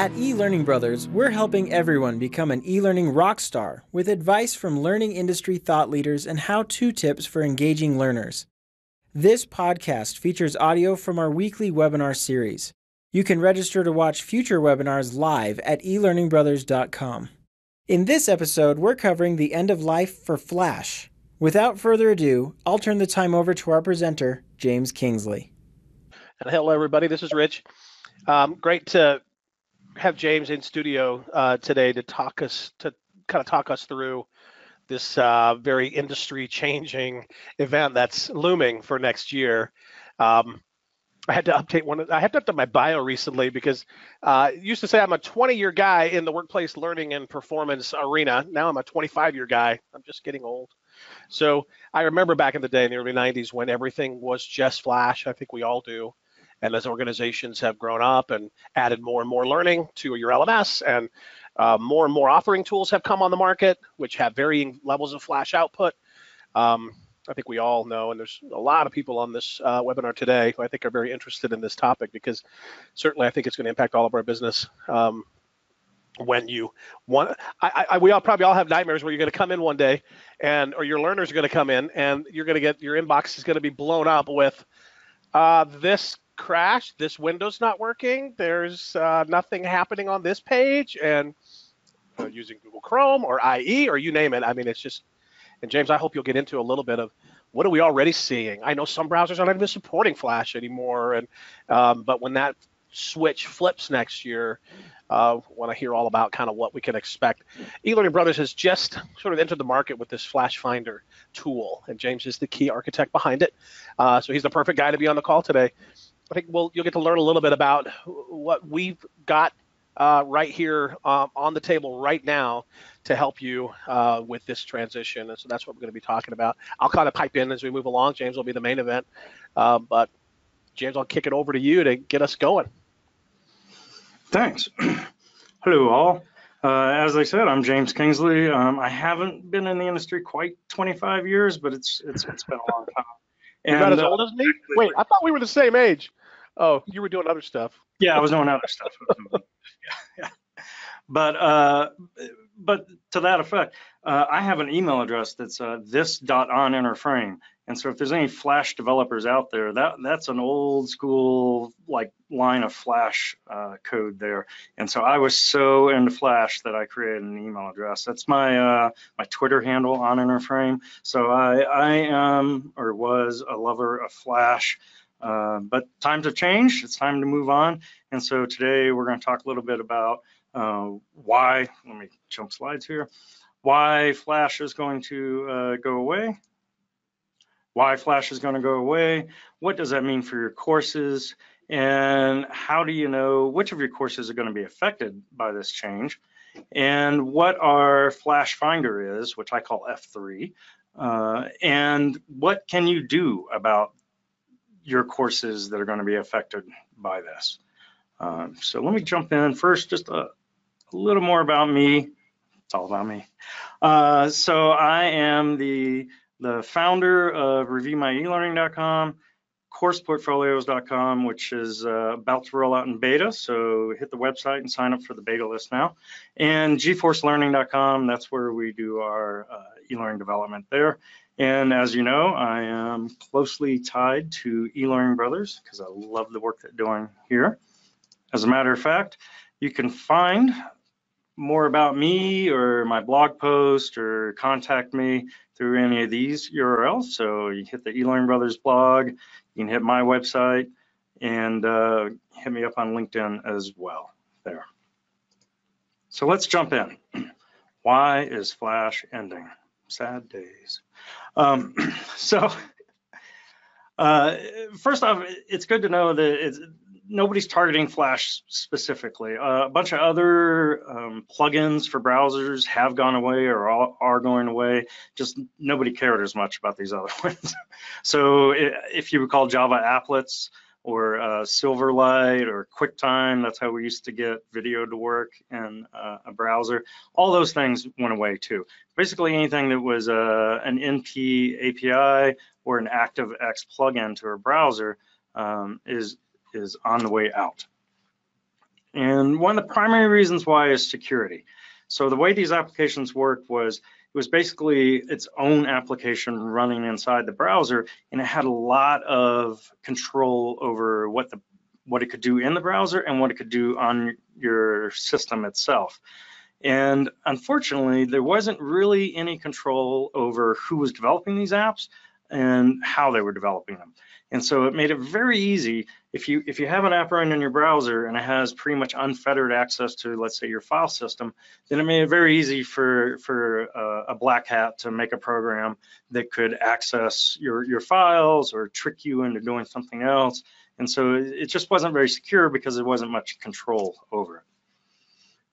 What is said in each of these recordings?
At eLearning Brothers, we're helping everyone become an e-learning rock star with advice from learning industry thought leaders and how-to tips for engaging learners. This podcast features audio from our weekly webinar series. You can register to watch future webinars live at elearningbrothers.com. In this episode, we're covering the end of life for Flash. Without further ado, I'll turn the time over to our presenter, James Kingsley. Hello, everybody. This is Rich. Um, great to have James in studio uh, today to talk us to kind of talk us through this uh, very industry changing event that's looming for next year. Um, I had to update one. Of, I had to update my bio recently because uh, used to say I'm a 20 year guy in the workplace learning and performance arena. Now I'm a 25 year guy. I'm just getting old. So I remember back in the day in the early 90s when everything was just Flash. I think we all do. And as organizations have grown up and added more and more learning to your LMS and uh, more and more authoring tools have come on the market, which have varying levels of flash output. Um, I think we all know, and there's a lot of people on this uh, webinar today who I think are very interested in this topic because certainly I think it's going to impact all of our business. Um, when you want, I, I, we all probably all have nightmares where you're going to come in one day, and or your learners are going to come in, and you're going to get your inbox is going to be blown up with uh, this crashed. This window's not working. There's uh, nothing happening on this page, and uh, using Google Chrome or IE or you name it. I mean, it's just. And James, I hope you'll get into a little bit of what are we already seeing. I know some browsers aren't even supporting Flash anymore, and um, but when that switch flips next year, uh, want to hear all about kind of what we can expect. eLearning Brothers has just sort of entered the market with this Flash Finder tool, and James is the key architect behind it. Uh, so he's the perfect guy to be on the call today. I think we'll you'll get to learn a little bit about what we've got uh, right here um, on the table right now to help you uh, with this transition. And so that's what we're going to be talking about. I'll kind of pipe in as we move along. James will be the main event, uh, but James, I'll kick it over to you to get us going. Thanks. Hello, all. Uh, as I said, I'm James Kingsley. Um, I haven't been in the industry quite 25 years, but it's it's, it's been a long time. And, You're not as uh, old as me? Wait, I thought we were the same age. Oh, you were doing other stuff. Yeah, I was doing other stuff. yeah, yeah. But uh, but to that effect, uh, I have an email address that's uh, this.onEnterFrame. And so if there's any Flash developers out there, that that's an old school like line of Flash uh, code there. And so I was so into Flash that I created an email address. That's my uh, my Twitter handle onEnterFrame. So I I am or was a lover of Flash. Uh, but times have changed. It's time to move on. And so today we're going to talk a little bit about uh, why, let me jump slides here, why Flash is going to uh, go away, why Flash is going to go away, what does that mean for your courses, and how do you know which of your courses are going to be affected by this change, and what our Flash Finder is, which I call F3, uh, and what can you do about your courses that are going to be affected by this. Um, so let me jump in first, just a, a, little more about me. It's all about me. Uh, so I am the the founder of ReviewMyElearning.com, CoursePortfolios.com, which is uh, about to roll out in beta. So hit the website and sign up for the beta list now. And GForceLearning.com, that's where we do our uh, e-learning development there. And as you know, I am closely tied to eLearning Brothers because I love the work they're doing here. As a matter of fact, you can find more about me or my blog post or contact me through any of these URLs. So you hit the eLearning Brothers blog, you can hit my website, and uh, hit me up on LinkedIn as well there. So let's jump in. Why is Flash ending? sad days. Um, so, uh, first off, it's good to know that nobody's targeting Flash specifically. Uh, a bunch of other um, plugins for browsers have gone away or are going away. Just nobody cared as much about these other ones. so, if you recall Java applets, or uh, Silverlight or QuickTime. That's how we used to get video to work in uh, a browser. All those things went away too. Basically anything that was uh, an NP API or an ActiveX plugin to a browser um, is, is on the way out. And one of the primary reasons why is security. So the way these applications worked was it was basically its own application running inside the browser, and it had a lot of control over what the what it could do in the browser and what it could do on your system itself. And unfortunately, there wasn't really any control over who was developing these apps and how they were developing them. And so it made it very easy if you if you have an app running in your browser and it has pretty much unfettered access to let's say your file system, then it made it very easy for for a, a black hat to make a program that could access your your files or trick you into doing something else. And so it just wasn't very secure because there wasn't much control over it.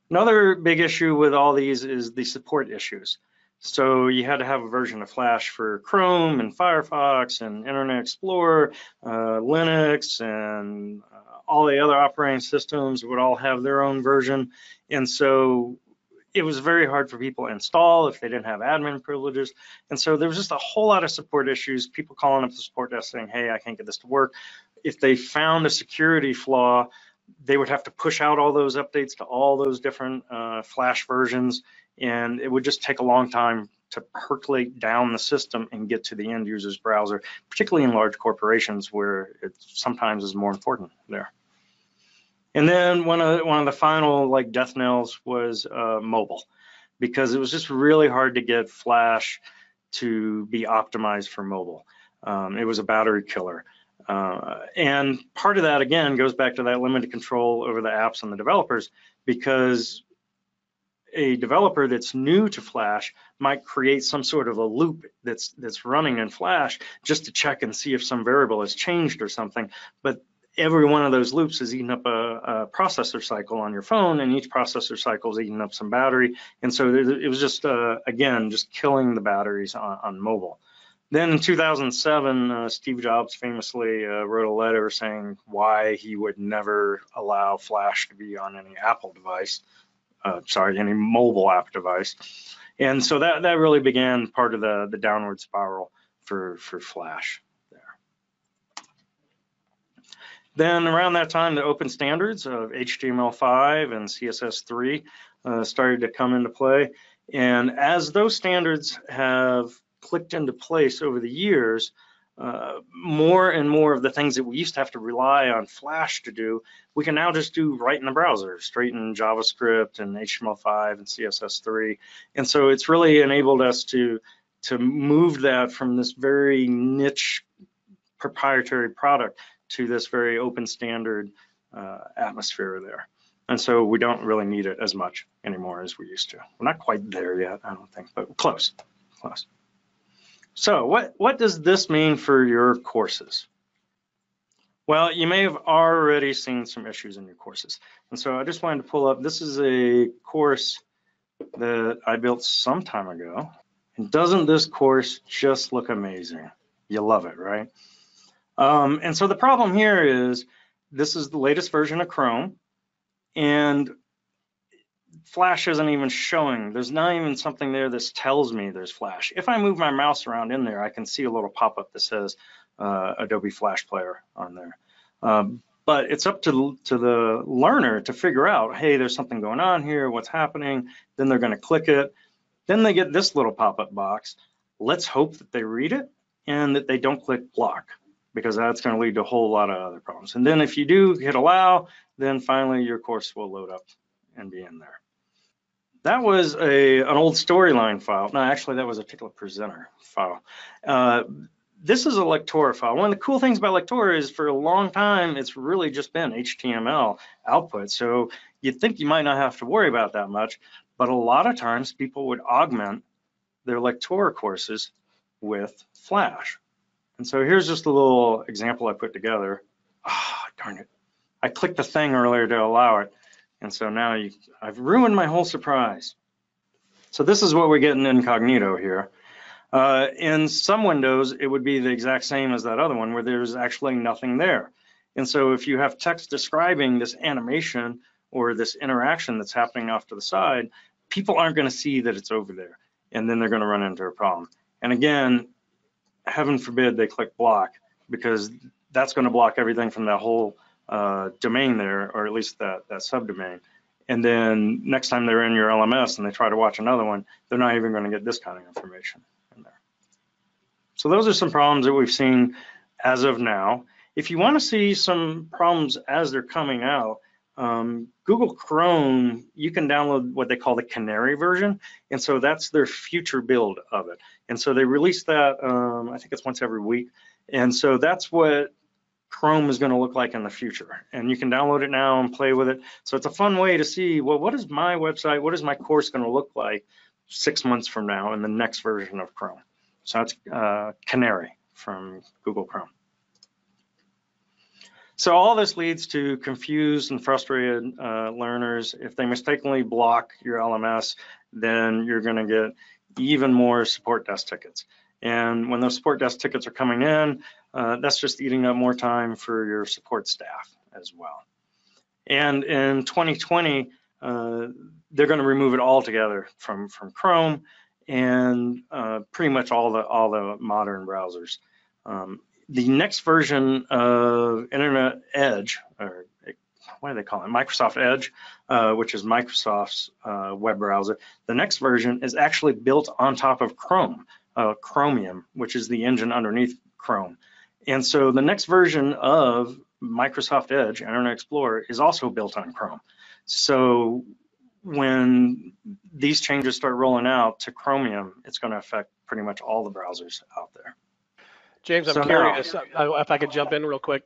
Another big issue with all these is the support issues. So you had to have a version of Flash for Chrome and Firefox and Internet Explorer, uh, Linux, and uh, all the other operating systems would all have their own version. And so it was very hard for people to install if they didn't have admin privileges. And so there was just a whole lot of support issues, people calling up the support desk saying, hey, I can't get this to work. If they found a security flaw, they would have to push out all those updates to all those different uh, Flash versions and it would just take a long time to percolate down the system and get to the end user's browser, particularly in large corporations where it sometimes is more important there. And then one of the, one of the final like death nails was uh, mobile, because it was just really hard to get Flash to be optimized for mobile. Um, it was a battery killer. Uh, and part of that again goes back to that limited control over the apps and the developers because a developer that's new to Flash might create some sort of a loop that's that's running in Flash just to check and see if some variable has changed or something. But every one of those loops is eating up a, a processor cycle on your phone, and each processor cycle is eating up some battery. And so it was just uh, again just killing the batteries on, on mobile. Then in 2007, uh, Steve Jobs famously uh, wrote a letter saying why he would never allow Flash to be on any Apple device uh, sorry, any mobile app device. And so that, that really began part of the, the downward spiral for, for Flash there. Then around that time, the open standards of HTML5 and CSS3 uh, started to come into play. And as those standards have clicked into place over the years, uh, more and more of the things that we used to have to rely on Flash to do, we can now just do right in the browser, straight in JavaScript and HTML5 and CSS3. And so it's really enabled us to, to move that from this very niche proprietary product to this very open standard uh, atmosphere there. And so we don't really need it as much anymore as we used to. We're not quite there yet, I don't think, but close, close. So what, what does this mean for your courses? Well, you may have already seen some issues in your courses. And so I just wanted to pull up, this is a course that I built some time ago. And doesn't this course just look amazing? You love it, right? Um, and so the problem here is this is the latest version of Chrome. And Flash isn't even showing. There's not even something there that tells me there's Flash. If I move my mouse around in there, I can see a little pop-up that says uh, Adobe Flash Player on there. Um, but it's up to, to the learner to figure out, hey, there's something going on here, what's happening. Then they're gonna click it. Then they get this little pop-up box. Let's hope that they read it and that they don't click block because that's gonna lead to a whole lot of other problems. And then if you do hit allow, then finally your course will load up and be in there. That was a an old storyline file. No, actually, that was Articulate Presenter file. Uh, this is a Lectora file. One of the cool things about Lectora is for a long time, it's really just been HTML output. So you'd think you might not have to worry about that much, but a lot of times people would augment their Lectora courses with Flash. And so here's just a little example I put together. Ah, oh, darn it. I clicked the thing earlier to allow it. And so now you, I've ruined my whole surprise. So this is what we get in incognito here. Uh, in some windows, it would be the exact same as that other one where there's actually nothing there. And so if you have text describing this animation or this interaction that's happening off to the side, people aren't going to see that it's over there. And then they're going to run into a problem. And again, heaven forbid they click block because that's going to block everything from that whole uh, domain there, or at least that, that subdomain. And then next time they're in your LMS and they try to watch another one, they're not even going to get this kind of information in there. So those are some problems that we've seen as of now. If you want to see some problems as they're coming out, um, Google Chrome, you can download what they call the Canary version. And so that's their future build of it. And so they release that, um, I think it's once every week. And so that's what Chrome is going to look like in the future. And you can download it now and play with it. So it's a fun way to see, well, what is my website, what is my course going to look like six months from now in the next version of Chrome. So that's uh, Canary from Google Chrome. So all this leads to confused and frustrated uh, learners. If they mistakenly block your LMS, then you're going to get even more support desk tickets. And when those support desk tickets are coming in, uh, that's just eating up more time for your support staff as well. And in 2020, uh, they're going to remove it altogether from from Chrome and uh, pretty much all the all the modern browsers. Um, the next version of Internet Edge, or what do they call it? Microsoft Edge, uh, which is Microsoft's uh, web browser. The next version is actually built on top of Chrome, uh, Chromium, which is the engine underneath Chrome. And so the next version of Microsoft Edge, Internet Explorer, is also built on Chrome. So when these changes start rolling out to Chromium, it's going to affect pretty much all the browsers out there. James, I'm so curious now, if I could jump in real quick.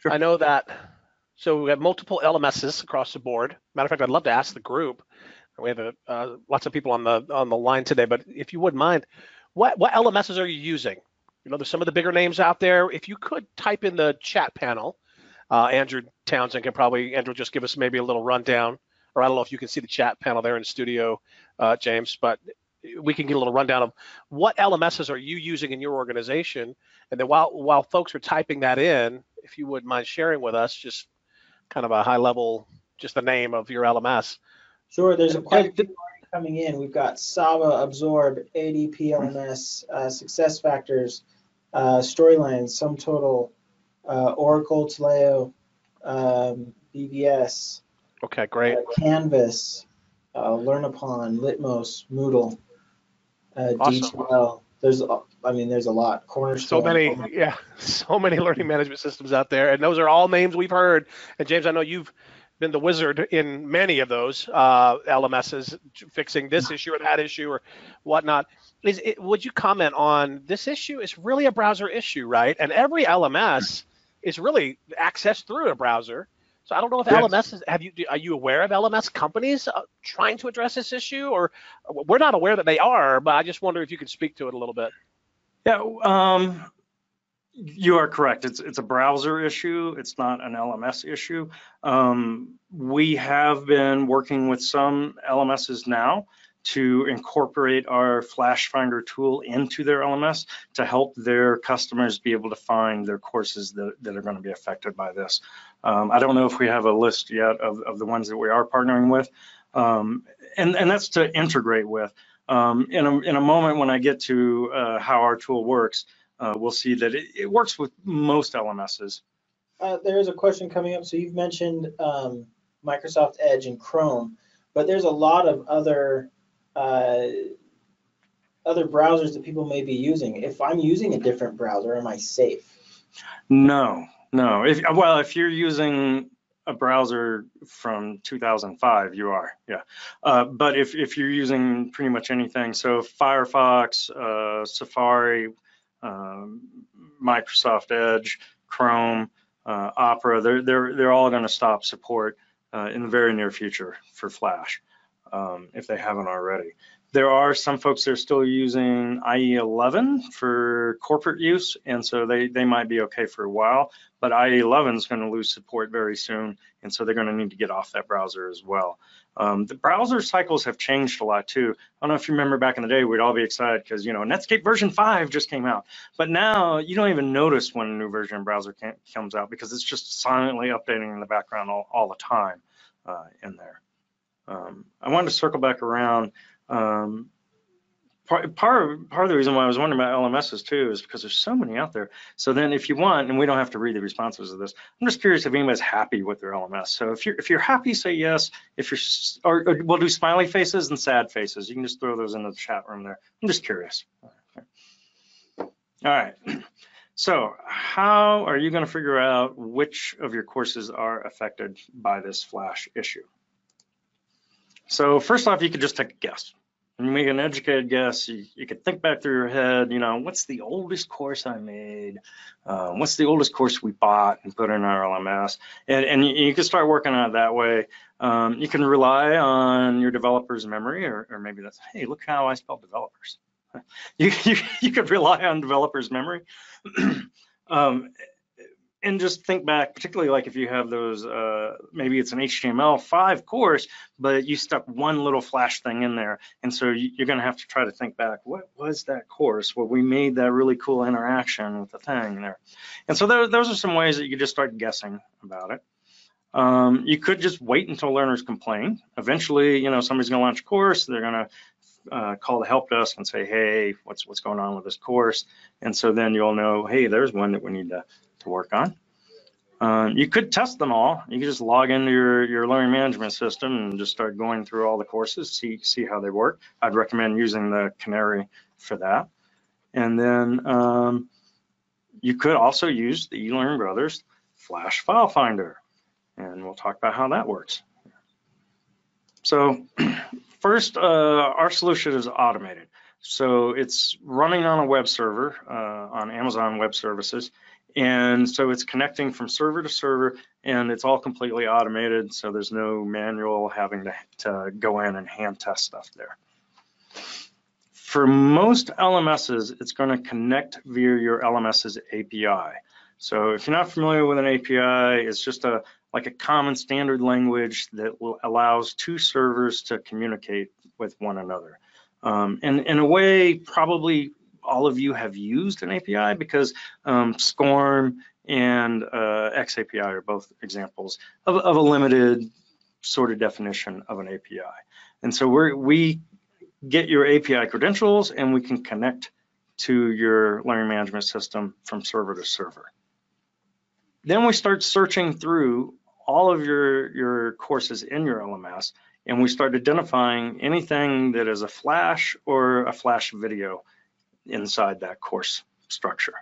Sure. I know that, so we have multiple LMSs across the board. Matter of fact, I'd love to ask the group. We have a, uh, lots of people on the on the line today, but if you wouldn't mind, what what LMSs are you using? You know, there's some of the bigger names out there. If you could type in the chat panel, uh, Andrew Townsend can probably Andrew just give us maybe a little rundown, or I don't know if you can see the chat panel there in the studio, uh, James, but we can get a little rundown of what LMSs are you using in your organization, and then while while folks are typing that in, if you wouldn't mind sharing with us just kind of a high level, just the name of your LMS. Sure, there's a quite coming in. We've got Saba, Absorb, ADP LMS, uh, SuccessFactors, uh, Storylines, SumTotal, uh, Oracle, Taleo, um, BVS. Okay, great. Uh, Canvas, uh, LearnUpon, Litmos, Moodle uh, awesome. There's, I mean, there's a lot. Cornerstone. So many, yeah, so many learning management systems out there, and those are all names we've heard. And James, I know you've been the wizard in many of those uh, LMSs, fixing this issue or that issue or whatnot. Is it, would you comment on this issue? Is really a browser issue, right? And every LMS is really accessed through a browser. So I don't know if yes. LMS is, have you are you aware of LMS companies uh, trying to address this issue, or we're not aware that they are, but I just wonder if you could speak to it a little bit. Yeah, um, you are correct. It's it's a browser issue. It's not an LMS issue. Um, we have been working with some LMSs now to incorporate our Flash Finder tool into their LMS to help their customers be able to find their courses that, that are going to be affected by this. Um, I don't know if we have a list yet of, of the ones that we are partnering with, um, and, and that's to integrate with. Um, in, a, in a moment when I get to uh, how our tool works, uh, we'll see that it, it, works with most LMSs. Uh, there is a question coming up. So you've mentioned um, Microsoft Edge and Chrome, but there's a lot of other uh, other browsers that people may be using. If I'm using a different browser, am I safe? No, no. If well, if you're using a browser from 2005, you are, yeah. Uh, but if if you're using pretty much anything, so Firefox, uh, Safari, Microsoft Edge, Chrome, uh, Opera, they're they're they're all going to stop support uh, in the very near future for Flash um, if they haven't already. There are some folks that are still using IE11 for corporate use, and so they, they might be okay for a while, but IE11 is going to lose support very soon, and so they're going to need to get off that browser as well. Um, the browser cycles have changed a lot too. I don't know if you remember back in the day, we'd all be excited because, you know, Netscape version 5 just came out. But now you don't even notice when a new version of browser comes out because it's just silently updating in the background all, all the time uh, in there. Um, I wanted to circle back around. Um, part, part, part of the reason why I was wondering about LMSs too is because there's so many out there. So then if you want, and we don't have to read the responses of this, I'm just curious if anybody's happy with their LMS. So if you're, if you're happy, say yes. If you're, or, or we'll do smiley faces and sad faces. You can just throw those into the chat room there. I'm just curious. All right. So how are you going to figure out which of your courses are affected by this flash issue? So first off, you could just take a guess and make an educated guess. You, you could think back through your head, you know, what's the oldest course I made? Um, what's the oldest course we bought and put in our LMS? And, and you, you can start working on it that way. Um, you can rely on your developer's memory, or, or maybe that's, hey, look how I spelled developers. you, you, you could rely on developers' memory. um, and just think back, particularly like if you have those, uh, maybe it's an HTML5 course, but you stuck one little flash thing in there. And so you're going to have to try to think back, what was that course where we made that really cool interaction with the thing there? And so there, those are some ways that you just start guessing about it. Um, you could just wait until learners complain. Eventually, you know, somebody's going to launch a course. They're going to uh, call the help desk and say, hey, what's what's going on with this course? And so then you'll know, hey, there's one that we need to to work on. Um, you could test them all. You could just log into your, your learning management system and just start going through all the courses, see, see how they work. I'd recommend using the Canary for that. And then um, you could also use the eLearning Brothers Flash File Finder. And we'll talk about how that works. So first, uh, our solution is automated. So it's running on a web server uh, on Amazon Web Services. And so it's connecting from server to server and it's all completely automated. So there's no manual having to, to go in and hand test stuff there. For most LMSs, it's going to connect via your LMS's API. So if you're not familiar with an API, it's just a like a common standard language that will, allows two servers to communicate with one another. Um, and in a way, probably all of you have used an API because um, SCORM and uh, XAPI are both examples of, of, a limited sort of definition of an API. And so we we get your API credentials and we can connect to your learning management system from server to server. Then we start searching through all of your, your courses in your LMS and we start identifying anything that is a flash or a flash video inside that course structure.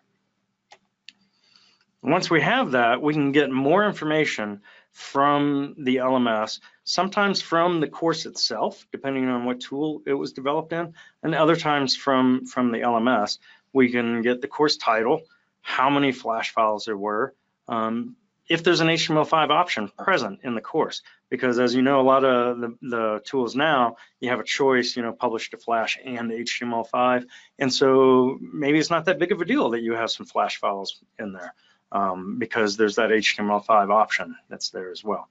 Once we have that, we can get more information from the LMS, sometimes from the course itself, depending on what tool it was developed in, and other times from, from the LMS. We can get the course title, how many flash files there were, um, if there's an HTML5 option present in the course, because as you know, a lot of the, the, tools now, you have a choice, you know, publish to Flash and HTML5. And so maybe it's not that big of a deal that you have some Flash files in there um, because there's that HTML5 option that's there as well.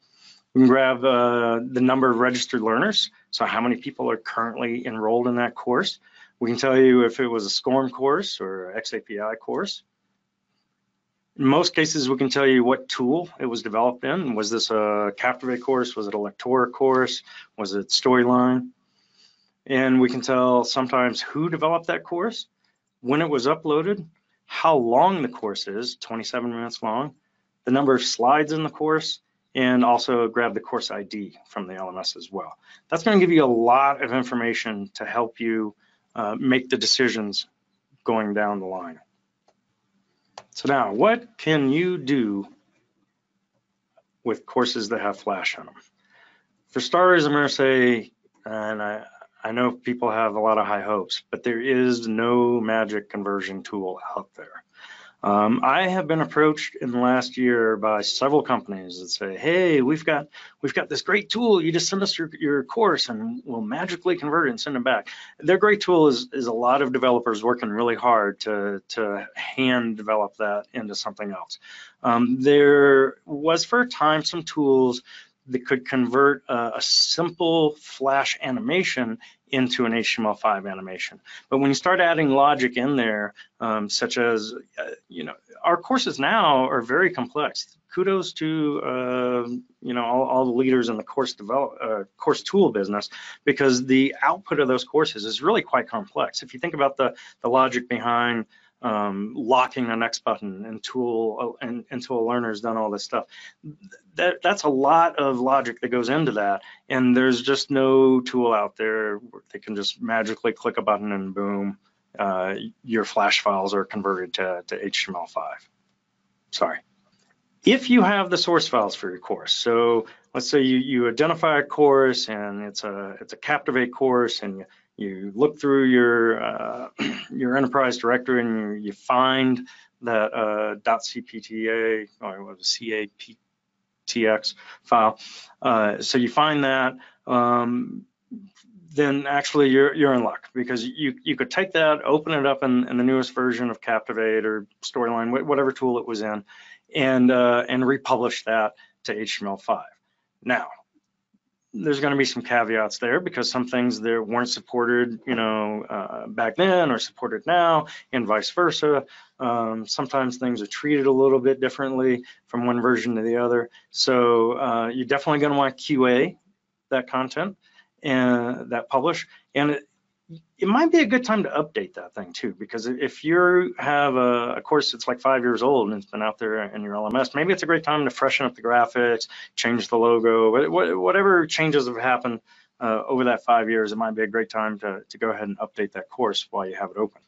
We can grab uh, the number of registered learners, so how many people are currently enrolled in that course. We can tell you if it was a SCORM course or XAPI course. In most cases, we can tell you what tool it was developed in. Was this a Captivate course? Was it a Lectora course? Was it Storyline? And we can tell sometimes who developed that course, when it was uploaded, how long the course is, 27 minutes long, the number of slides in the course, and also grab the course ID from the LMS as well. That's going to give you a lot of information to help you uh, make the decisions going down the line. So now, what can you do with courses that have Flash on them? For starters, I'm going to say, and I, I know people have a lot of high hopes, but there is no magic conversion tool out there. Um, I have been approached in the last year by several companies that say, "Hey, we've got we've got this great tool. You just send us your, your course, and we'll magically convert it and send it back." Their great tool is is a lot of developers working really hard to to hand develop that into something else. Um, there was for a time some tools that could convert a, a simple Flash animation into an HTML5 animation. But when you start adding logic in there, um, such as, uh, you know, our courses now are very complex. Kudos to, uh, you know, all, all, the leaders in the course develop, uh, course tool business, because the output of those courses is really quite complex. If you think about the, the logic behind um, locking the next button until and, until a learner's done all this stuff. That that's a lot of logic that goes into that, and there's just no tool out there that can just magically click a button and boom, uh, your flash files are converted to, to HTML5. Sorry. If you have the source files for your course, so let's say you, you identify a course and it's a it's a Captivate course and you, you look through your uh, your enterprise directory and you, find that uh, .cpta or what was CAPTX file. Uh, so you find that, um, then actually you're you're in luck because you you could take that, open it up in, in the newest version of Captivate or Storyline, whatever tool it was in, and uh, and republish that to HTML5. Now, there's going to be some caveats there because some things there weren't supported, you know, uh, back then or supported now, and vice versa. Um, sometimes things are treated a little bit differently from one version to the other. So uh, you're definitely going to want QA that content and that publish. And it, it might be a good time to update that thing too, because if you have a, a, course that's like five years old and it's been out there in your LMS, maybe it's a great time to freshen up the graphics, change the logo, whatever changes have happened uh, over that five years, it might be a great time to, to go ahead and update that course while you have it open.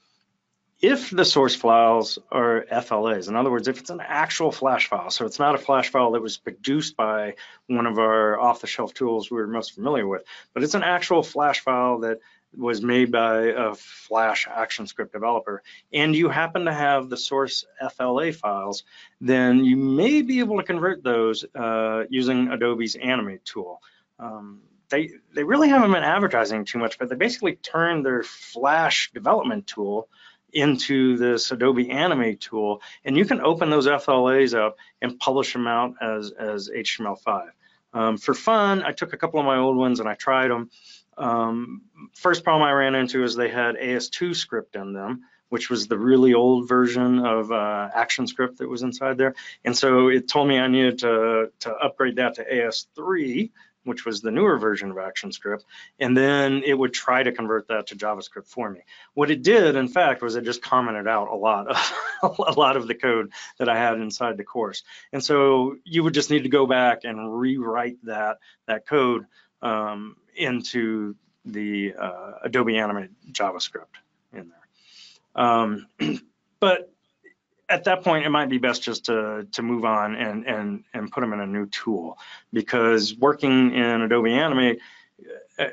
If the source files are FLAs, in other words, if it's an actual flash file, so it's not a flash file that was produced by one of our off-the-shelf tools we are most familiar with, but it's an actual flash file that was made by a Flash ActionScript developer, and you happen to have the source FLA files, then you may be able to convert those uh, using Adobe's Animate tool. Um, they, they really haven't been advertising too much, but they basically turned their Flash development tool into this Adobe Animate tool, and you can open those FLAs up and publish them out as, as HTML5. Um, for fun, I took a couple of my old ones and I tried them. Um, first problem I ran into is they had AS2 script in them, which was the really old version of uh, ActionScript that was inside there. And so it told me I needed to, to upgrade that to AS3, which was the newer version of ActionScript, and then it would try to convert that to JavaScript for me. What it did, in fact, was it just commented out a lot of a lot of the code that I had inside the course. And so you would just need to go back and rewrite that that code um, into the uh, Adobe Animate JavaScript in there. Um, but at that point, it might be best just to, to move on and, and, and put them in a new tool because working in Adobe Animate,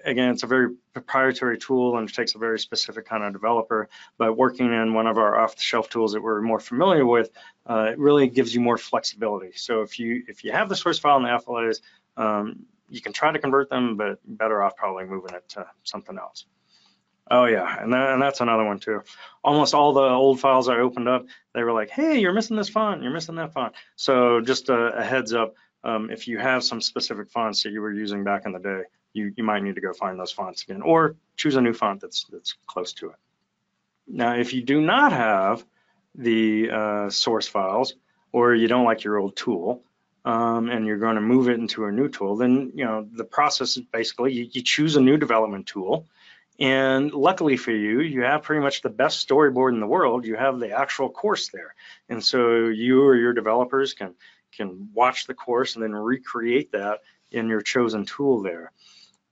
again, it's a very proprietary tool and it takes a very specific kind of developer, but working in one of our off-the-shelf tools that we're more familiar with, uh, it really gives you more flexibility. So if you if you have the source file in the FLAs, um, you can try to convert them, but better off probably moving it to something else. Oh yeah, and, that, and that's another one too. Almost all the old files I opened up, they were like, hey, you're missing this font, you're missing that font. So just a, a heads up, um, if you have some specific fonts that you were using back in the day, you, you might need to go find those fonts again, or choose a new font that's, that's close to it. Now, if you do not have the uh, source files, or you don't like your old tool, um, and you're going to move it into a new tool, then you know the process is basically you, you, choose a new development tool, and luckily for you, you have pretty much the best storyboard in the world. You have the actual course there, and so you or your developers can can watch the course and then recreate that in your chosen tool there.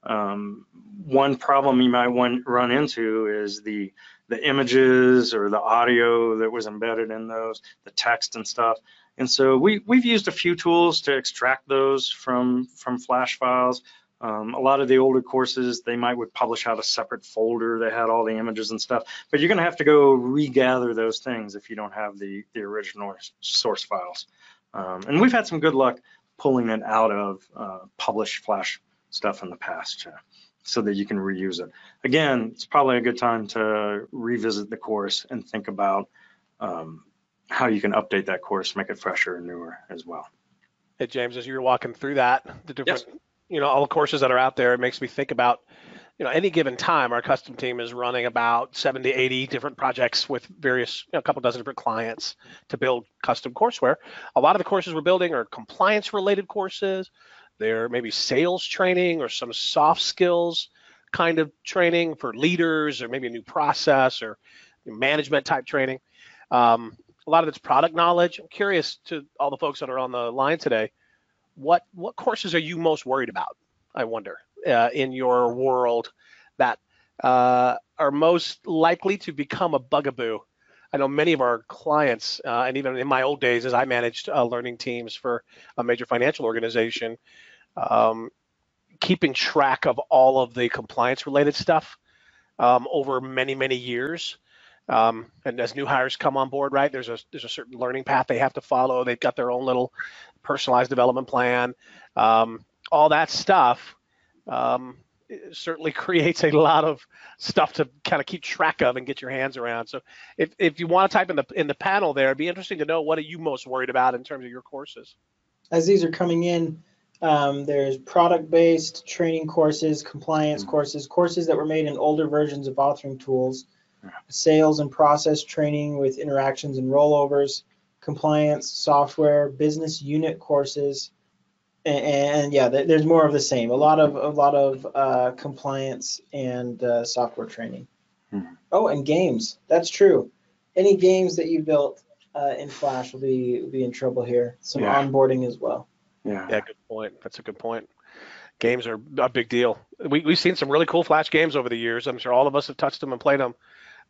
Um, one problem you might want, run into is the the images or the audio that was embedded in those, the text and stuff. And so we, we've used a few tools to extract those from, from Flash files. Um, a lot of the older courses, they might would publish out a separate folder that had all the images and stuff, but you're gonna have to go regather those things if you don't have the, the original source files. Um, and we've had some good luck pulling it out of uh, published Flash stuff in the past uh, so that you can reuse it. Again, it's probably a good time to revisit the course and think about um, how you can update that course, make it fresher and newer as well. Hey, James, as you were walking through that, the different, yes. you know, all the courses that are out there, it makes me think about, you know, any given time, our custom team is running about 70, 80 different projects with various, you know, a couple dozen different clients to build custom courseware. A lot of the courses we're building are compliance related courses. They're maybe sales training or some soft skills kind of training for leaders or maybe a new process or management type training. Um, a lot of it's product knowledge. I'm curious to all the folks that are on the line today, what what courses are you most worried about? I wonder uh, in your world that uh, are most likely to become a bugaboo. I know many of our clients, uh, and even in my old days, as I managed uh, learning teams for a major financial organization, um, keeping track of all of the compliance related stuff um, over many many years um, and as new hires come on board, right, there's a there's a certain learning path they have to follow. They've got their own little personalized development plan. Um, all that stuff um, certainly creates a lot of stuff to kind of keep track of and get your hands around. So if, if you want to type in the in the panel there, it'd be interesting to know what are you most worried about in terms of your courses. As these are coming in, um, there's product-based training courses, compliance mm-hmm. courses, courses that were made in older versions of authoring tools sales and process training with interactions and rollovers, compliance, software, business unit courses, and, and yeah, there's more of the same. A lot of a lot of uh, compliance and uh, software training. Hmm. Oh, and games. That's true. Any games that you built uh, in Flash will be will be in trouble here. Some yeah. onboarding as well. Yeah. Yeah. Good point. That's a good point. Games are a big deal. We, we've seen some really cool Flash games over the years. I'm sure all of us have touched them and played them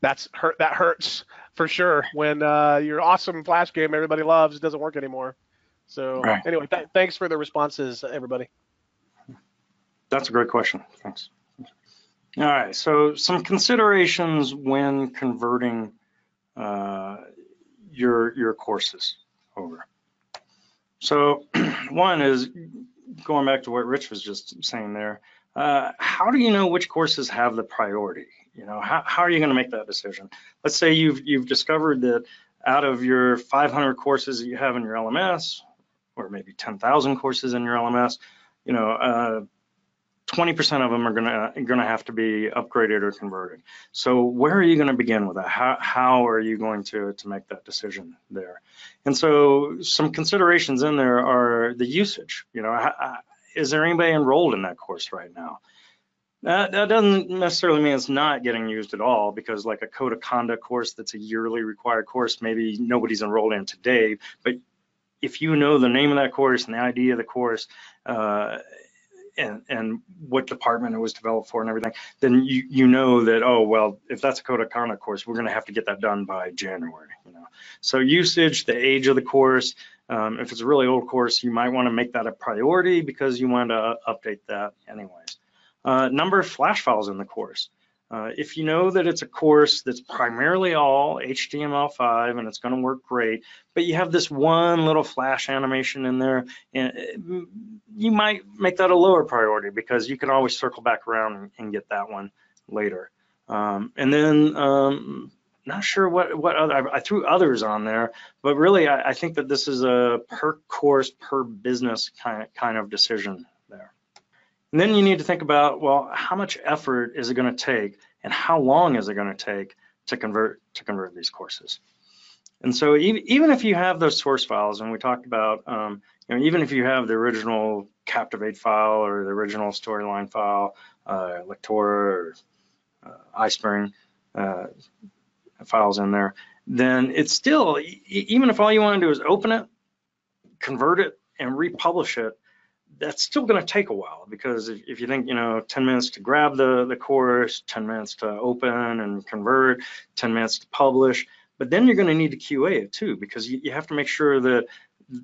that's hurt. That hurts for sure when uh, your awesome flash game everybody loves doesn't work anymore. So right. anyway, th- thanks for the responses, everybody. That's a great question. Thanks. All right. So some considerations when converting uh, your your courses over. So one is going back to what Rich was just saying there. Uh, how do you know which courses have the priority? You know, how, how are you going to make that decision? Let's say you've you've discovered that out of your 500 courses that you have in your LMS, or maybe 10,000 courses in your LMS, you know, uh, 20% of them are gonna gonna have to be upgraded or converted. So where are you going to begin with that? How how are you going to to make that decision there? And so some considerations in there are the usage. You know, is there anybody enrolled in that course right now? That, that doesn't necessarily mean it's not getting used at all because like a code of conduct course that's a yearly required course, maybe nobody's enrolled in today, but if you know the name of that course and the idea of the course uh, and, and what department it was developed for and everything, then you, you know that, oh, well, if that's a code of conduct course, we're gonna have to get that done by January, you know. So usage, the age of the course, um, if it's a really old course, you might wanna make that a priority because you want to update that anyways. Uh, number of flash files in the course. Uh, if you know that it's a course that's primarily all HTML5 and it's going to work great, but you have this one little flash animation in there, and uh, you might make that a lower priority because you can always circle back around and, get that one later. Um, and then um, not sure what what other I, I, threw others on there, but really I, I think that this is a per course per business kind of, kind of decision and then you need to think about, well, how much effort is it going to take and how long is it going to take to convert to convert these courses? And so even even if you have those source files, and we talked about, um, you know, even if you have the original Captivate file or the original Storyline file, uh, Lectora or uh, iSpring uh, files in there, then it's still, even if all you want to do is open it, convert it, and republish it, that's still going to take a while because if, if, you think, you know, 10 minutes to grab the, the course, 10 minutes to open and convert, 10 minutes to publish, but then you're going to need to QA it too because you, you have to make sure that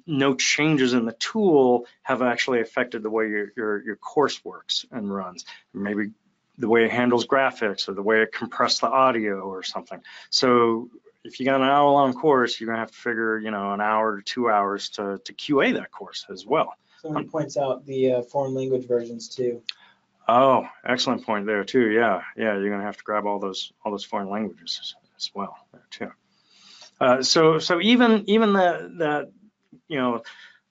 no changes in the tool have actually affected the way your, your, your course works and runs. Maybe the way it handles graphics or the way it compressed the audio or something. So if you got an hour long course, you're gonna have to figure, you know, an hour to two hours to, to QA that course as well. Someone points out the uh, foreign language versions too. Oh, excellent point there too. Yeah, yeah, you're gonna have to grab all those all those foreign languages as well there too. Uh, so so even even that that you know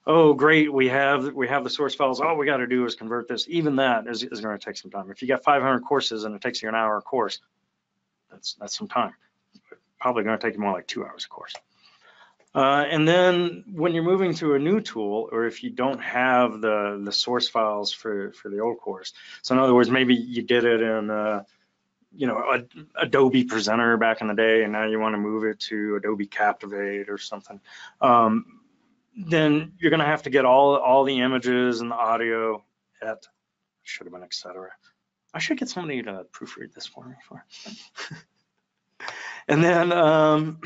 oh great, we have we have the source files. All we got to do is convert this. Even that is, is going to take some time. If you got 500 courses and it takes you an hour a course, that's that's some time. Probably going to take you more like two hours a course. Uh, and then when you're moving to a new tool, or if you don't have the the source files for for the old course, so in other words, maybe you did it in uh, you know a, Adobe Presenter back in the day, and now you want to move it to Adobe Captivate or something. Um, then you're going to have to get all all the images and the audio at should have been etc. I should get somebody to proofread this for me for. and then um,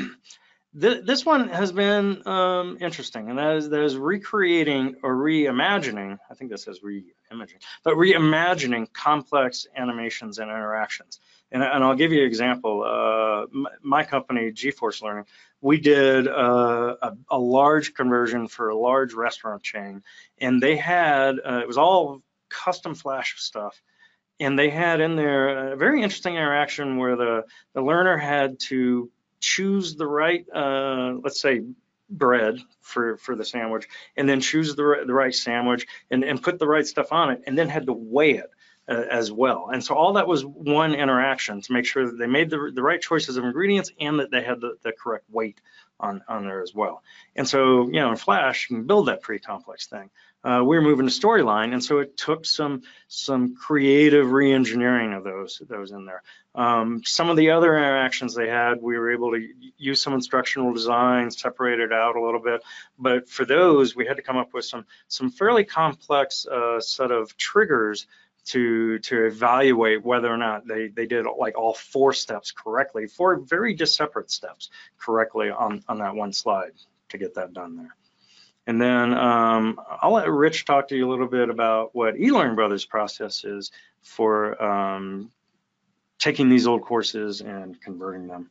th this one has been um, interesting, and that is that is recreating or reimagining. I think this says re-imaging, but reimagining complex animations and interactions. And, and I'll give you an example. Uh, my, my, company, GForce Learning, we did uh, a, a, large conversion for a large restaurant chain, and they had uh, it was all custom Flash stuff, and they had in there a very interesting interaction where the the learner had to choose the right, uh, let's say, bread for for the sandwich, and then choose the the right sandwich, and and put the right stuff on it, and then had to weigh it uh, as well. And so all that was one interaction to make sure that they made the, the right choices of ingredients and that they had the, the correct weight on, on there as well. And so, you know, in Flash, you can build that pretty complex thing. Uh, we were moving to storyline, and so it took some some creative re-engineering of those those in there. Um, some of the other interactions they had, we were able to use some instructional design, separate it out a little bit. But for those, we had to come up with some some fairly complex uh, set of triggers to to evaluate whether or not they they did like all four steps correctly, four very just separate steps correctly on on that one slide to get that done there. And then um, I'll let Rich talk to you a little bit about what eLearning Brothers process is for um, taking these old courses and converting them.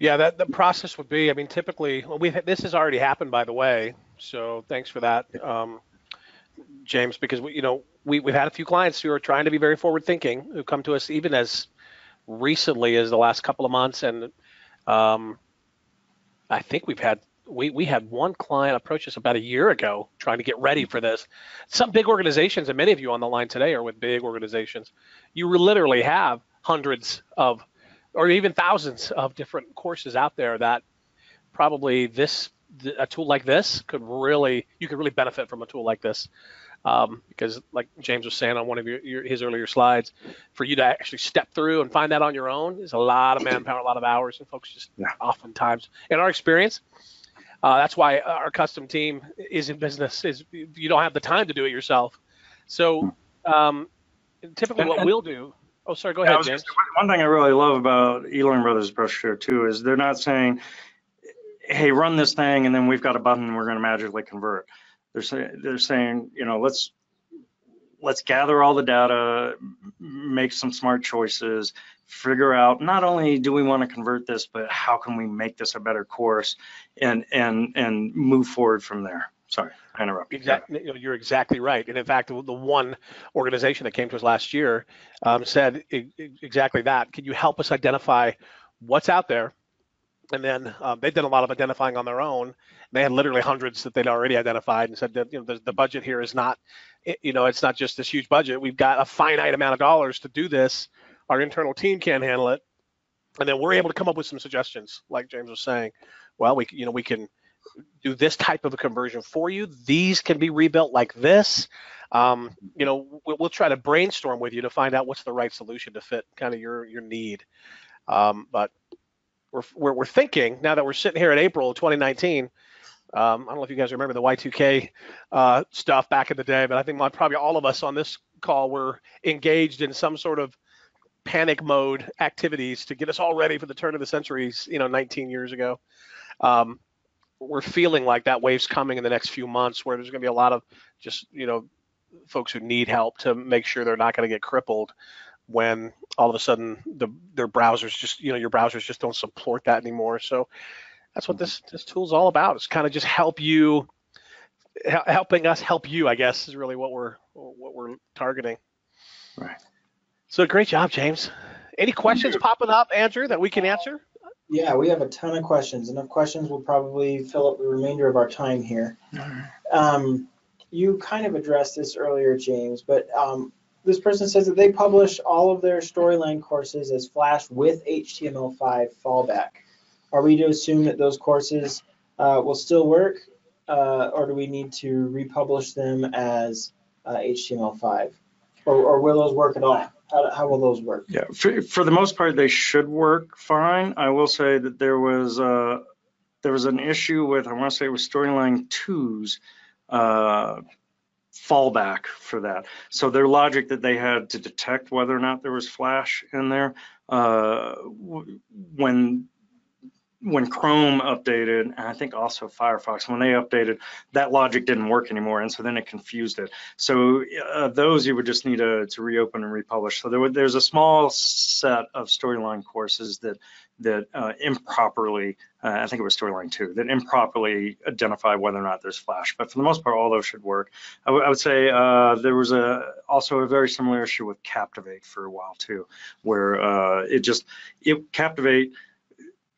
Yeah, that the process would be. I mean, typically, well, we this has already happened, by the way. So thanks for that, um, James. Because we, you know, we, we've had a few clients who are trying to be very forward thinking who come to us even as recently as the last couple of months and um, i think we've had we, we had one client approach us about a year ago trying to get ready for this some big organizations and many of you on the line today are with big organizations you literally have hundreds of or even thousands of different courses out there that probably this a tool like this could really you could really benefit from a tool like this um, because like James was saying on one of your, your, his earlier slides, for you to actually step through and find that on your own is a lot of manpower, a lot of hours, and folks just yeah. oftentimes, in our experience, uh, that's why our custom team is in business. Is you don't have the time to do it yourself. So um, typically, what we'll do. Oh, sorry. Go ahead, James. one thing I really love about eLearning Brothers approach here too is they're not saying, "Hey, run this thing," and then we've got a button and we're going to magically convert they're saying they're saying you know let's let's gather all the data, make some smart choices, figure out not only do we want to convert this, but how can we make this a better course, and and and move forward from there. Sorry, I interrupted. Exactly, you're exactly right. And in fact, the one organization that came to us last year um, said exactly that. Can you help us identify what's out there and then um, they've done a lot of identifying on their own. They had literally hundreds that they'd already identified and said that you know the, the budget here is not, you know, it's not just this huge budget. We've got a finite amount of dollars to do this. Our internal team can't handle it, and then we're able to come up with some suggestions, like James was saying. Well, we you know we can do this type of a conversion for you. These can be rebuilt like this. Um, you know, we'll, we'll, try to brainstorm with you to find out what's the right solution to fit kind of your your need. Um, but we're, we're, we're thinking now that we're sitting here in April of 2019. Um, I don't know if you guys remember the Y2K uh, stuff back in the day, but I think probably all of us on this call were engaged in some sort of panic mode activities to get us all ready for the turn of the centuries, you know, 19 years ago. Um, we're feeling like that wave's coming in the next few months where there's going to be a lot of just, you know, folks who need help to make sure they're not going to get crippled when all of a sudden the their browsers just you know your browsers just don't support that anymore. So that's what this this tool's all about. It's kind of just help you helping us help you, I guess, is really what we're what we're targeting. Right. So great job, James. Any questions popping up, Andrew, that we can answer? Yeah, we have a ton of questions. Enough questions will probably fill up the remainder of our time here. um, you kind of addressed this earlier, James, but um, this person says that they publish all of their storyline courses as Flash with HTML5 fallback. Are we to assume that those courses uh, will still work, uh, or do we need to republish them as uh, HTML5? Or, or will those work at all? How, how will those work? Yeah, for, for the most part, they should work fine. I will say that there was uh, there was an issue with I want to say it was Storyline 2's uh, fallback for that. So their logic that they had to detect whether or not there was flash in there uh, when when Chrome updated, and I think also Firefox, when they updated, that logic didn't work anymore, and so then it confused it. So uh, those you would just need to, to reopen and republish. So there would, there's a small set of storyline courses that that uh, improperly, uh, I think it was storyline two, that improperly identify whether or not there's flash. But for the most part, all those should work. I, would say uh, there was a also a very similar issue with Captivate for a while too, where uh, it just it Captivate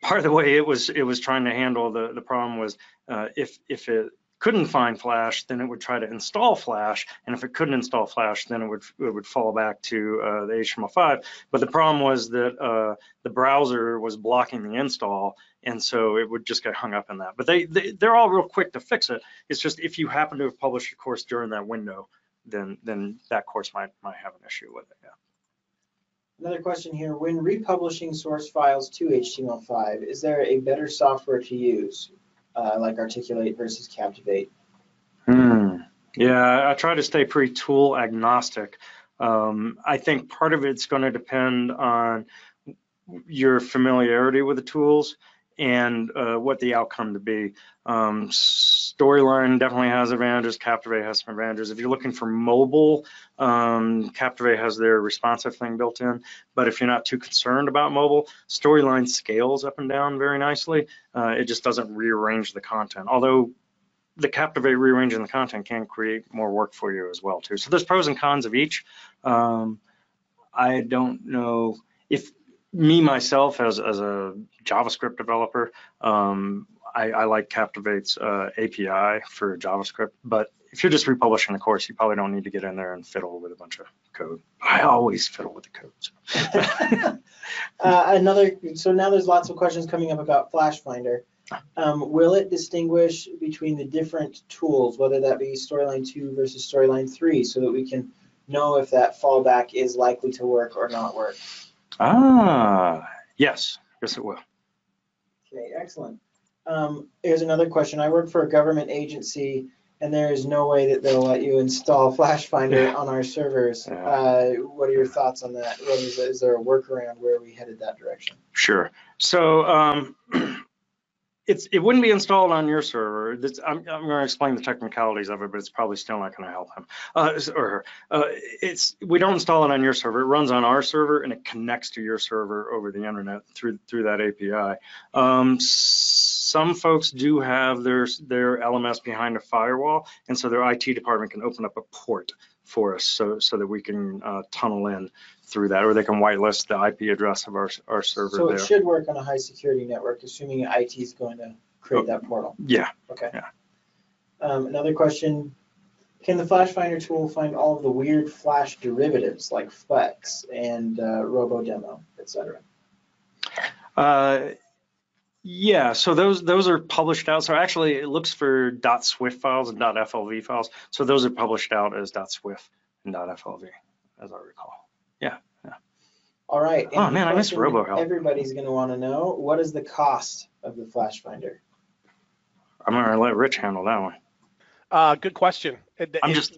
part of the way it was it was trying to handle the the problem was uh, if if it couldn't find Flash, then it would try to install Flash, and if it couldn't install Flash, then it would it would fall back to uh, the HTML5. But the problem was that uh, the browser was blocking the install, and so it would just get hung up in that. But they, they they're all real quick to fix it. It's just if you happen to have published a course during that window, then then that course might might have an issue with it. Yeah. Another question here, when republishing source files to HTML5, is there a better software to use, uh, like Articulate versus Captivate? Hmm. Yeah, I try to stay pretty tool agnostic. Um, I think part of it's going to depend on your familiarity with the tools and uh, what the outcome to be. Um, Storyline definitely has advantages. Captivate has some advantages. If you're looking for mobile, um, Captivate has their responsive thing built in. But if you're not too concerned about mobile, Storyline scales up and down very nicely. Uh, it just doesn't rearrange the content. Although the Captivate rearranging the content can create more work for you as well too. So there's pros and cons of each. Um, I don't know if me myself as, as a JavaScript developer, um, I, I, like Captivate's uh, API for JavaScript, but if you're just republishing a course, you probably don't need to get in there and fiddle with a bunch of code. I always fiddle with the code. So. uh, another, so now there's lots of questions coming up about Flash Finder. Um, will it distinguish between the different tools, whether that be Storyline 2 versus Storyline 3, so that we can know if that fallback is likely to work or not work? Ah, yes, yes it will. Okay, excellent. Um, here's another question. I work for a government agency, and there is no way that they'll let you install Flash Finder on our servers. Yeah. Uh, what are your thoughts on that? Is, is there a workaround where we headed that direction? Sure. So um, it's it wouldn't be installed on your server. This, I'm, I'm going to explain the technicalities of it, but it's probably still not going to help him uh, or her. Uh, it's we don't install it on your server. It runs on our server and it connects to your server over the internet through through that API. Um, some folks do have their their LMS behind a firewall, and so their IT department can open up a port for us so so that we can uh, tunnel in through that, or they can whitelist the IP address of our, our server So there. it should work on a high security network, assuming IT is going to create that portal. Yeah, Okay. Yeah. Um, another question, can the Flash Finder tool find all of the weird Flash derivatives like Flex and uh, RoboDemo, et cetera? Uh, yeah, so those those are published out. So actually, it looks for .swf files and .flv files. So those are published out as .swf and .flv, as I recall. Yeah. yeah. All right. Oh man, I miss RoboHelp. Everybody's going to want to know what is the cost of the Flash Finder? I'm going to let Rich handle that one. Uh, good question. I'm just.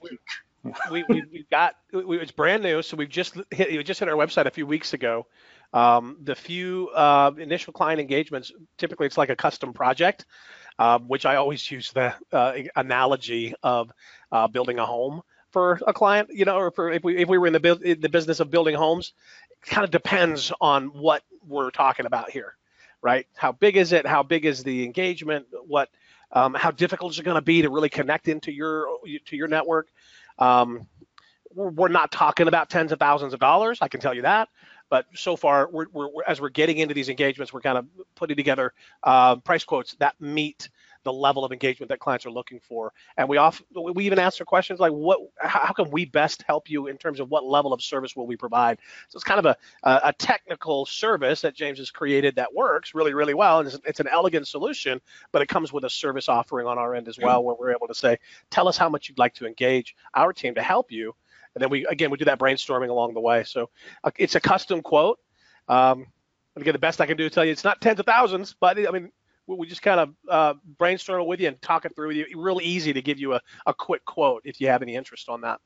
we, we, we've got we, it's brand new, so we've just hit we just hit our website a few weeks ago. Um, the few uh, initial client engagements, typically it's like a custom project, uh, which I always use the uh, analogy of uh, building a home for a client, you know, or for if we if we were in the bu- the business of building homes, it kind of depends on what we're talking about here, right? How big is it? How big is the engagement? What um, how difficult is it going to be to really connect into your to your network? Um, we're not talking about tens of thousands of dollars, I can tell you that. But so far, we're, we're, as we're getting into these engagements, we're kind of putting together uh, price quotes that meet the level of engagement that clients are looking for. And we often we even answer questions like, what, how can we best help you in terms of what level of service will we provide? So it's kind of a, a technical service that James has created that works really, really well. And it's, it's an elegant solution, but it comes with a service offering on our end as well, where we're able to say, tell us how much you'd like to engage our team to help you. And then we, again, we do that brainstorming along the way. So uh, it's a custom quote. Um, and again, the best I can do is tell you it's not tens of thousands, but I mean, we just kind of uh, brainstorm with you and talk it through with you. Real easy to give you a, a quick quote if you have any interest on that.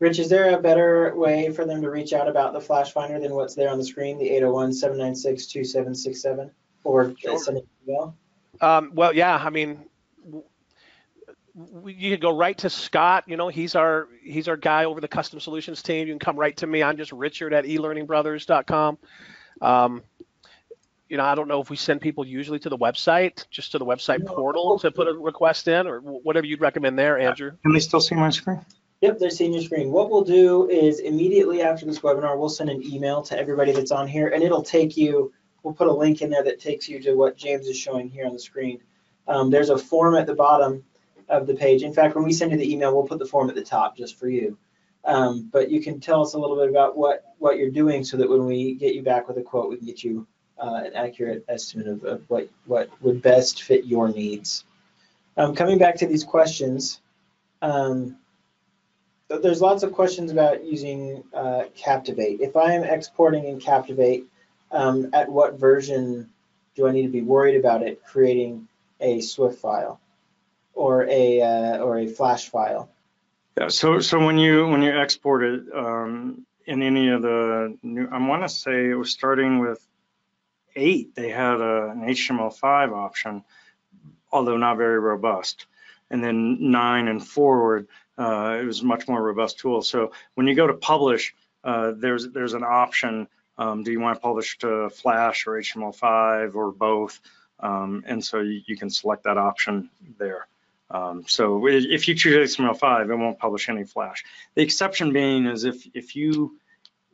Rich, is there a better way for them to reach out about the Flash Finder than what's there on the screen, the 801-796-2767, or sure. send an email? Um, well, yeah, I mean, you can go right to Scott. You know, he's our he's our guy over the custom solutions team. You can come right to me. I'm just Richard at elearningbrothers.com. Um, you know, I don't know if we send people usually to the website, just to the website portal to put a request in, or whatever you'd recommend there, Andrew. Can they still see my screen? Yep, they're seeing your screen. What we'll do is immediately after this webinar, we'll send an email to everybody that's on here, and it'll take you. We'll put a link in there that takes you to what James is showing here on the screen. Um, there's a form at the bottom of the page. In fact, when we send you the email, we'll put the form at the top just for you. Um, but you can tell us a little bit about what what you're doing so that when we get you back with a quote, we can get you uh, an accurate estimate of, of, what, what would best fit your needs. Um, coming back to these questions, um, there's lots of questions about using uh, Captivate. If I am exporting in Captivate, um, at what version do I need to be worried about it creating a SWF file or a uh, or a Flash file? Yeah. So so when you when you export it um, in any of the new, I want to say it was starting with eight, they had a, an HTML5 option, although not very robust. And then nine and forward, uh, it was much more robust tool. So when you go to publish, uh, there's there's an option. Um, do you want to publish to Flash or HTML5 or both? Um, and so you, you, can select that option there. Um, so if you choose HTML5, it won't publish any Flash. The exception being is if if you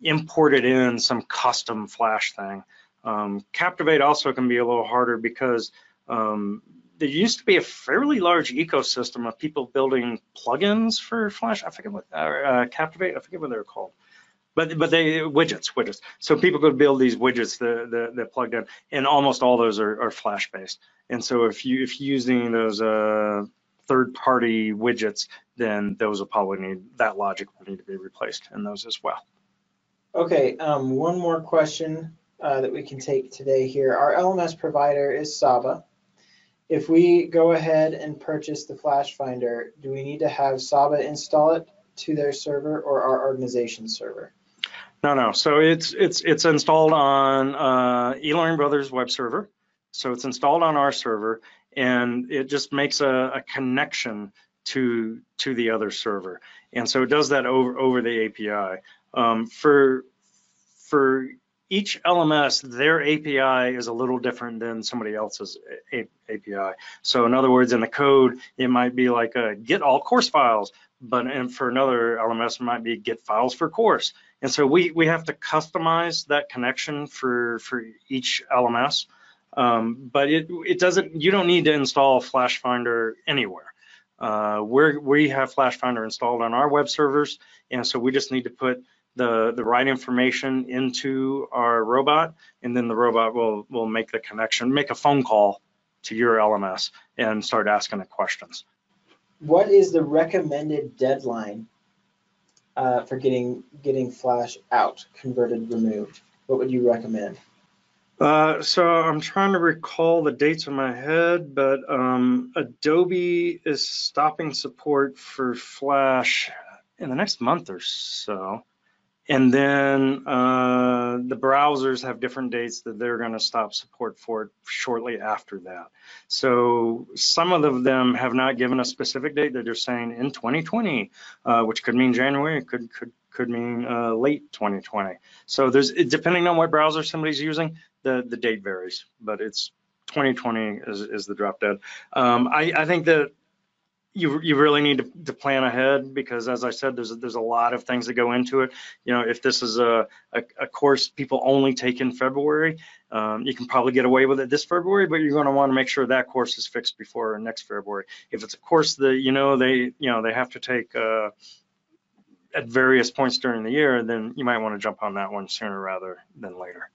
imported in some custom Flash thing, um, Captivate also can be a little harder because um, there used to be a fairly large ecosystem of people building plugins for Flash. I forget what uh, uh, Captivate. I forget what they're called. But but they widgets widgets. So people could build these widgets that that, that plugged in, and almost all those are, are Flash based. And so if you if you're using those uh, third party widgets, then those will probably need that logic will need to be replaced in those as well. Okay, um, one more question uh, that we can take today here. Our LMS provider is Saba. If we go ahead and purchase the Flash Finder, do we need to have Saba install it to their server or our organization server? No, no. So it's it's it's installed on uh, eLearning Brothers web server. So it's installed on our server, and it just makes a, a connection to to the other server. And so it does that over over the API. Um, for for each LMS, their API is a little different than somebody else's API. So in other words, in the code, it might be like a get all course files, but and for another LMS, it might be get files for course. And so we, we have to customize that connection for, for each LMS. Um, but it, it doesn't, you don't need to install Flash Finder anywhere. Uh, we we have Flash Finder installed on our web servers, and so we just need to put the, the right information into our robot, and then the robot will, will make the connection, make a phone call to your LMS and start asking it questions. What is the recommended deadline uh, for getting getting Flash out, converted, removed? What would you recommend? Uh, so I'm trying to recall the dates in my head, but um, Adobe is stopping support for Flash in the next month or so. And then uh, the browsers have different dates that they're going to stop support for it shortly after that. So some of them have not given a specific date. They're just saying in 2020, uh, which could mean January, could could could mean uh, late 2020. So there's depending on what browser somebody's using, the the date varies, but it's 2020 is, is the drop dead. Um, I, I think that you you really need to, to plan ahead because as I said, there's a, there's a lot of things that go into it. You know, if this is a a, a course people only take in February, um, you can probably get away with it this February, but you're going to want to make sure that course is fixed before next February. If it's a course that you know they you know they have to take uh, at various points during the year, then you might want to jump on that one sooner rather than later.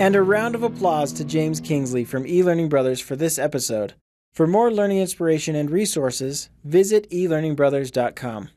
And a round of applause to James Kingsley from eLearning Brothers for this episode. For more learning inspiration and resources, visit elearningbrothers.com.